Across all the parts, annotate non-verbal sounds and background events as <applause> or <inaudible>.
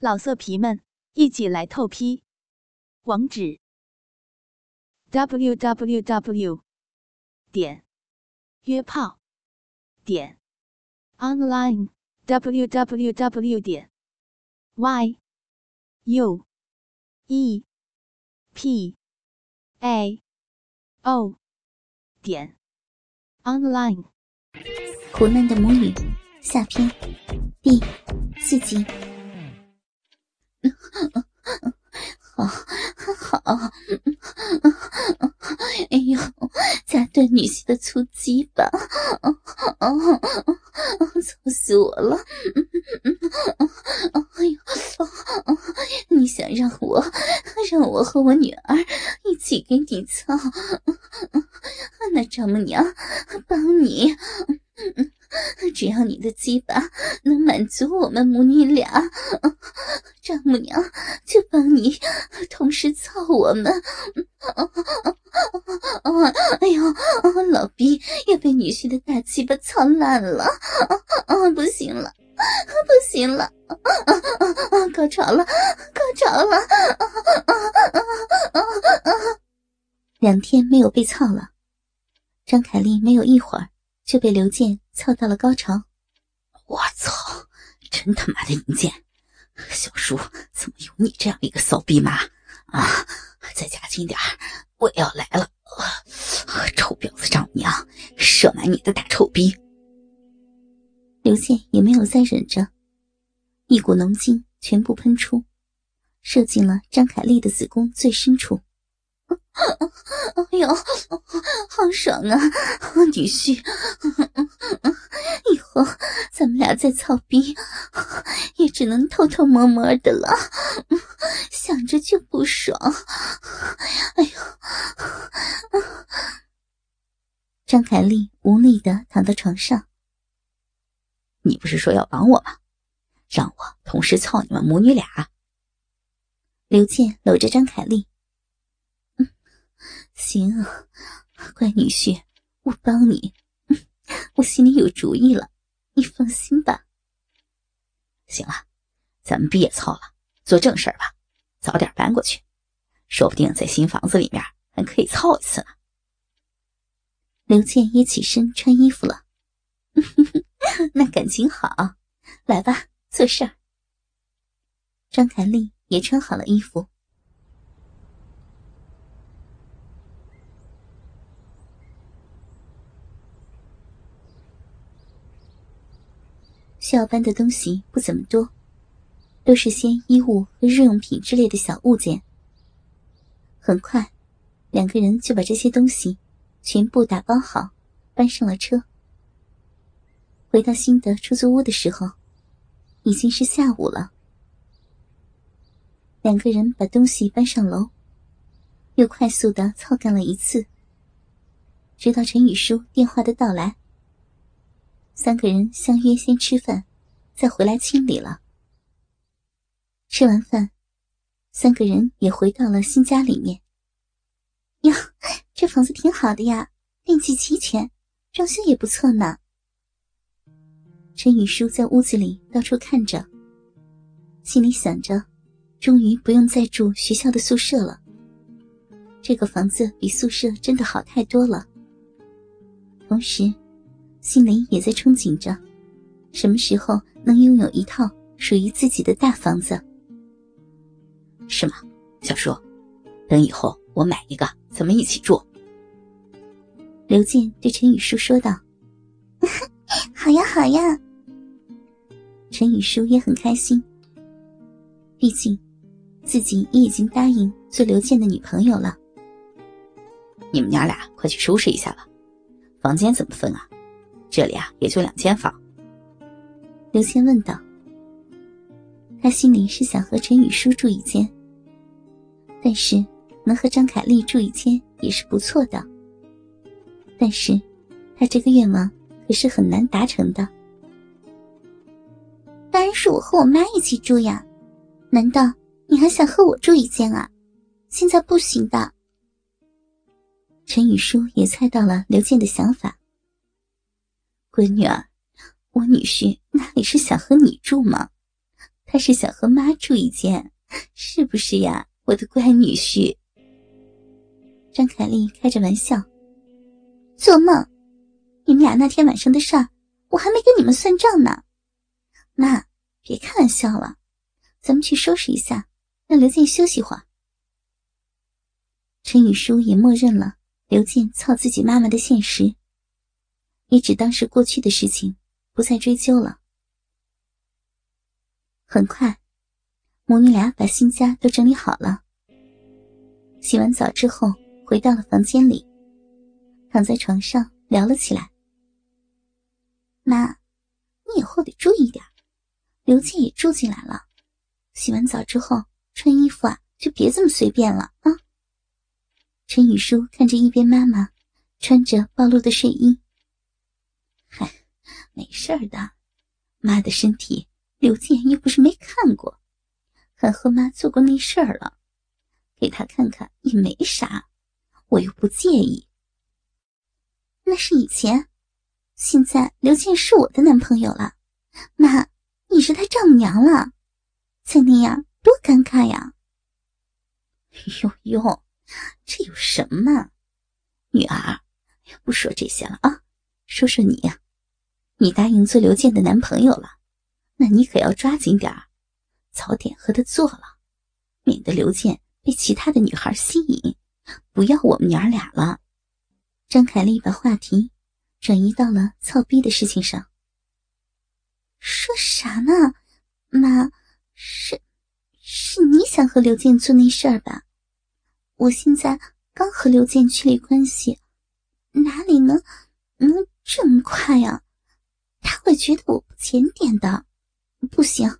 老色皮们，一起来透批！网址：w w w 点约炮点 online w w w 点 y u e p a o 点 online。苦难的母女下篇第四集。好好，哎呦，夹断女婿的粗鸡巴，操死我了！哎呦，你想让我让我和我女儿一起给你操？那丈母娘帮你。只要你的鸡巴能满足我们母女俩，丈母娘就帮你同时操我们。哎呦，老逼要被女婿的大鸡巴操烂了！啊，不行了，不行了！高潮了，高潮了！两天没有被操了，张凯丽没有一会儿。就被刘健操到了高潮，我操！真他妈的淫贱！小叔，怎么有你这样一个骚逼妈啊？再加紧点我要来了！臭婊子丈母娘，射满你的大臭逼！刘健也没有再忍着，一股浓精全部喷出，射进了张凯丽的子宫最深处。哎呦，好爽啊，女婿！以后咱们俩再操逼，也只能偷偷摸摸的了，想着就不爽。哎呦！张凯丽无力的躺在床上。你不是说要帮我吗？让我同时操你们母女俩。刘健搂着张凯丽。行，乖女婿，我帮你，我心里有主意了，你放心吧。行了，咱们别操了，做正事吧，早点搬过去，说不定在新房子里面还可以操一次呢。刘健也起身穿衣服了，<laughs> 那感情好，来吧，做事儿。张凯丽也穿好了衣服。需要搬的东西不怎么多，都是些衣物和日用品之类的小物件。很快，两个人就把这些东西全部打包好，搬上了车。回到新的出租屋的时候，已经是下午了。两个人把东西搬上楼，又快速的操干了一次，直到陈雨舒电话的到来。三个人相约先吃饭，再回来清理了。吃完饭，三个人也回到了新家里面。哟，这房子挺好的呀，电器齐全，装修也不错呢。陈雨舒在屋子里到处看着，心里想着，终于不用再住学校的宿舍了。这个房子比宿舍真的好太多了。同时。心里也在憧憬着，什么时候能拥有一套属于自己的大房子？是吗，小叔？等以后我买一个，咱们一起住。刘健对陈雨舒说道：“ <laughs> 好呀，好呀。”陈雨舒也很开心，毕竟自己也已经答应做刘健的女朋友了。你们娘俩快去收拾一下吧，房间怎么分啊？这里啊，也就两间房。刘谦问道：“他心里是想和陈雨舒住一间，但是能和张凯丽住一间也是不错的。但是，他这个愿望可是很难达成的。当然是我和我妈一起住呀，难道你还想和我住一间啊？现在不行的。”陈雨舒也猜到了刘健的想法。闺女儿，我女婿哪里是想和你住吗？他是想和妈住一间，是不是呀，我的乖女婿？张凯丽开着玩笑，做梦！你们俩那天晚上的事儿，我还没跟你们算账呢。妈，别开玩笑了，咱们去收拾一下，让刘健休息会儿。陈雨舒也默认了刘健操自己妈妈的现实，也只当是过去的事情，不再追究了。很快，母女俩把新家都整理好了。洗完澡之后，回到了房间里，躺在床上聊了起来。妈，你以后得注意点，刘静也住进来了，洗完澡之后穿衣服啊，就别这么随便了啊。陈雨舒看着一边妈妈穿着暴露的睡衣，没事的，妈的身体刘健又不是没看过，还和妈做过那事儿了，给他看看也没啥，我又不介意。那是以前，现在刘健是我的男朋友了，妈，你是他丈母娘了，再那样多尴尬呀！<laughs> 哟哟。这有什么，女儿？不说这些了啊，说说你呀。你答应做刘健的男朋友了，那你可要抓紧点儿，早点和他做了，免得刘健被其他的女孩吸引，不要我们娘俩了。张凯丽把话题转移到了操逼的事情上。说啥呢，妈？是，是你想和刘健做那事儿吧？我现在刚和刘健确立关系，哪里能能这么快呀？他会觉得我不检点的，不行。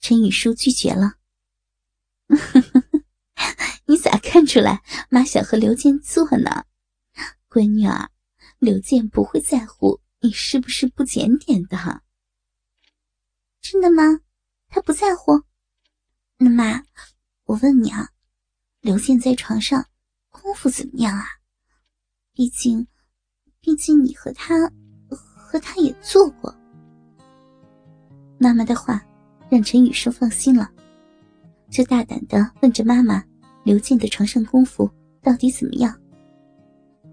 陈雨舒拒绝了。<laughs> 你咋看出来妈想和刘健做呢？闺女儿，刘健不会在乎你是不是不检点的。真的吗？他不在乎？那妈，我问你啊。刘健在床上功夫怎么样啊？毕竟，毕竟你和他，和他也做过。妈妈的话让陈雨生放心了，就大胆的问着妈妈：“刘健的床上功夫到底怎么样？”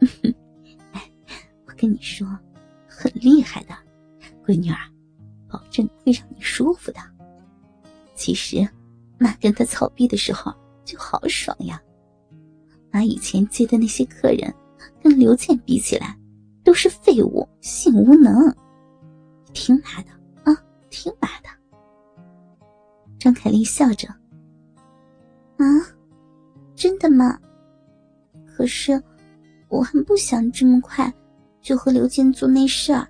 <laughs> 哎，我跟你说，很厉害的，闺女儿，保证会让你舒服的。其实，妈跟他操逼的时候。就好爽呀！妈以前接的那些客人，跟刘健比起来，都是废物，性无能。听妈的啊，听妈的。张凯丽笑着：“啊，真的吗？可是我还不想这么快就和刘健做那事儿。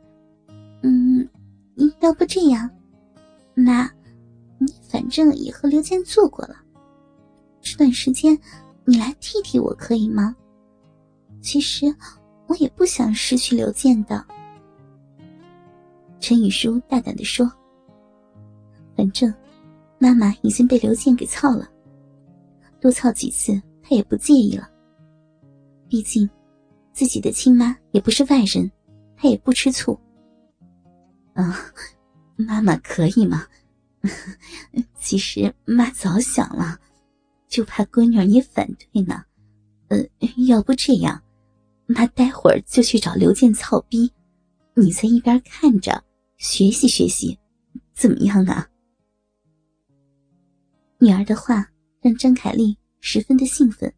嗯，要不这样，妈，你反正也和刘健做过了。”这段时间，你来替替我可以吗？其实我也不想失去刘健的。陈雨舒大胆的说：“反正妈妈已经被刘健给操了，多操几次他也不介意了。毕竟自己的亲妈也不是外人，他也不吃醋。”啊，妈妈可以吗？<laughs> 其实妈早想了。就怕闺女你反对呢，呃，要不这样，妈待会儿就去找刘健操逼，你在一边看着学习学习，怎么样啊？女儿的话让张凯丽十分的兴奋，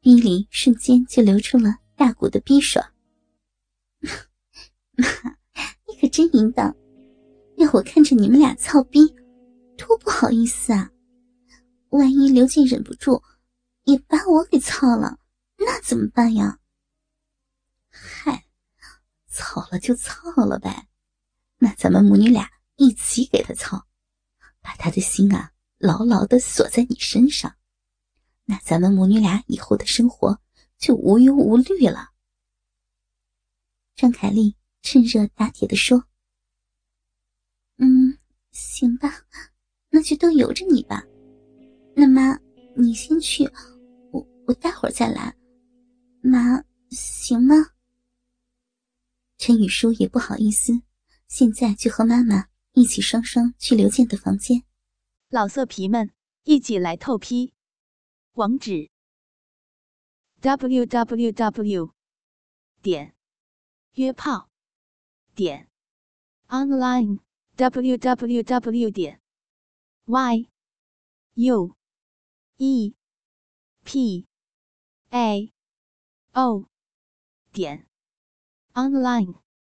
逼里瞬间就流出了大股的逼爽。<laughs> 妈，你可真淫荡，让我看着你们俩操逼，多不好意思啊！万一刘健忍不住，也把我给操了，那怎么办呀？嗨，操了就操了呗，那咱们母女俩一起给他操，把他的心啊牢牢的锁在你身上，那咱们母女俩以后的生活就无忧无虑了。张凯丽趁热打铁的说：“嗯，行吧，那就都由着你吧。”那妈，你先去，我我待会儿再来。妈，行吗？陈雨舒也不好意思，现在就和妈妈一起双双去刘健的房间。老色皮们，一起来透批！网址：w w w 点约炮点 online w w w 点 y u e p a o 点 online。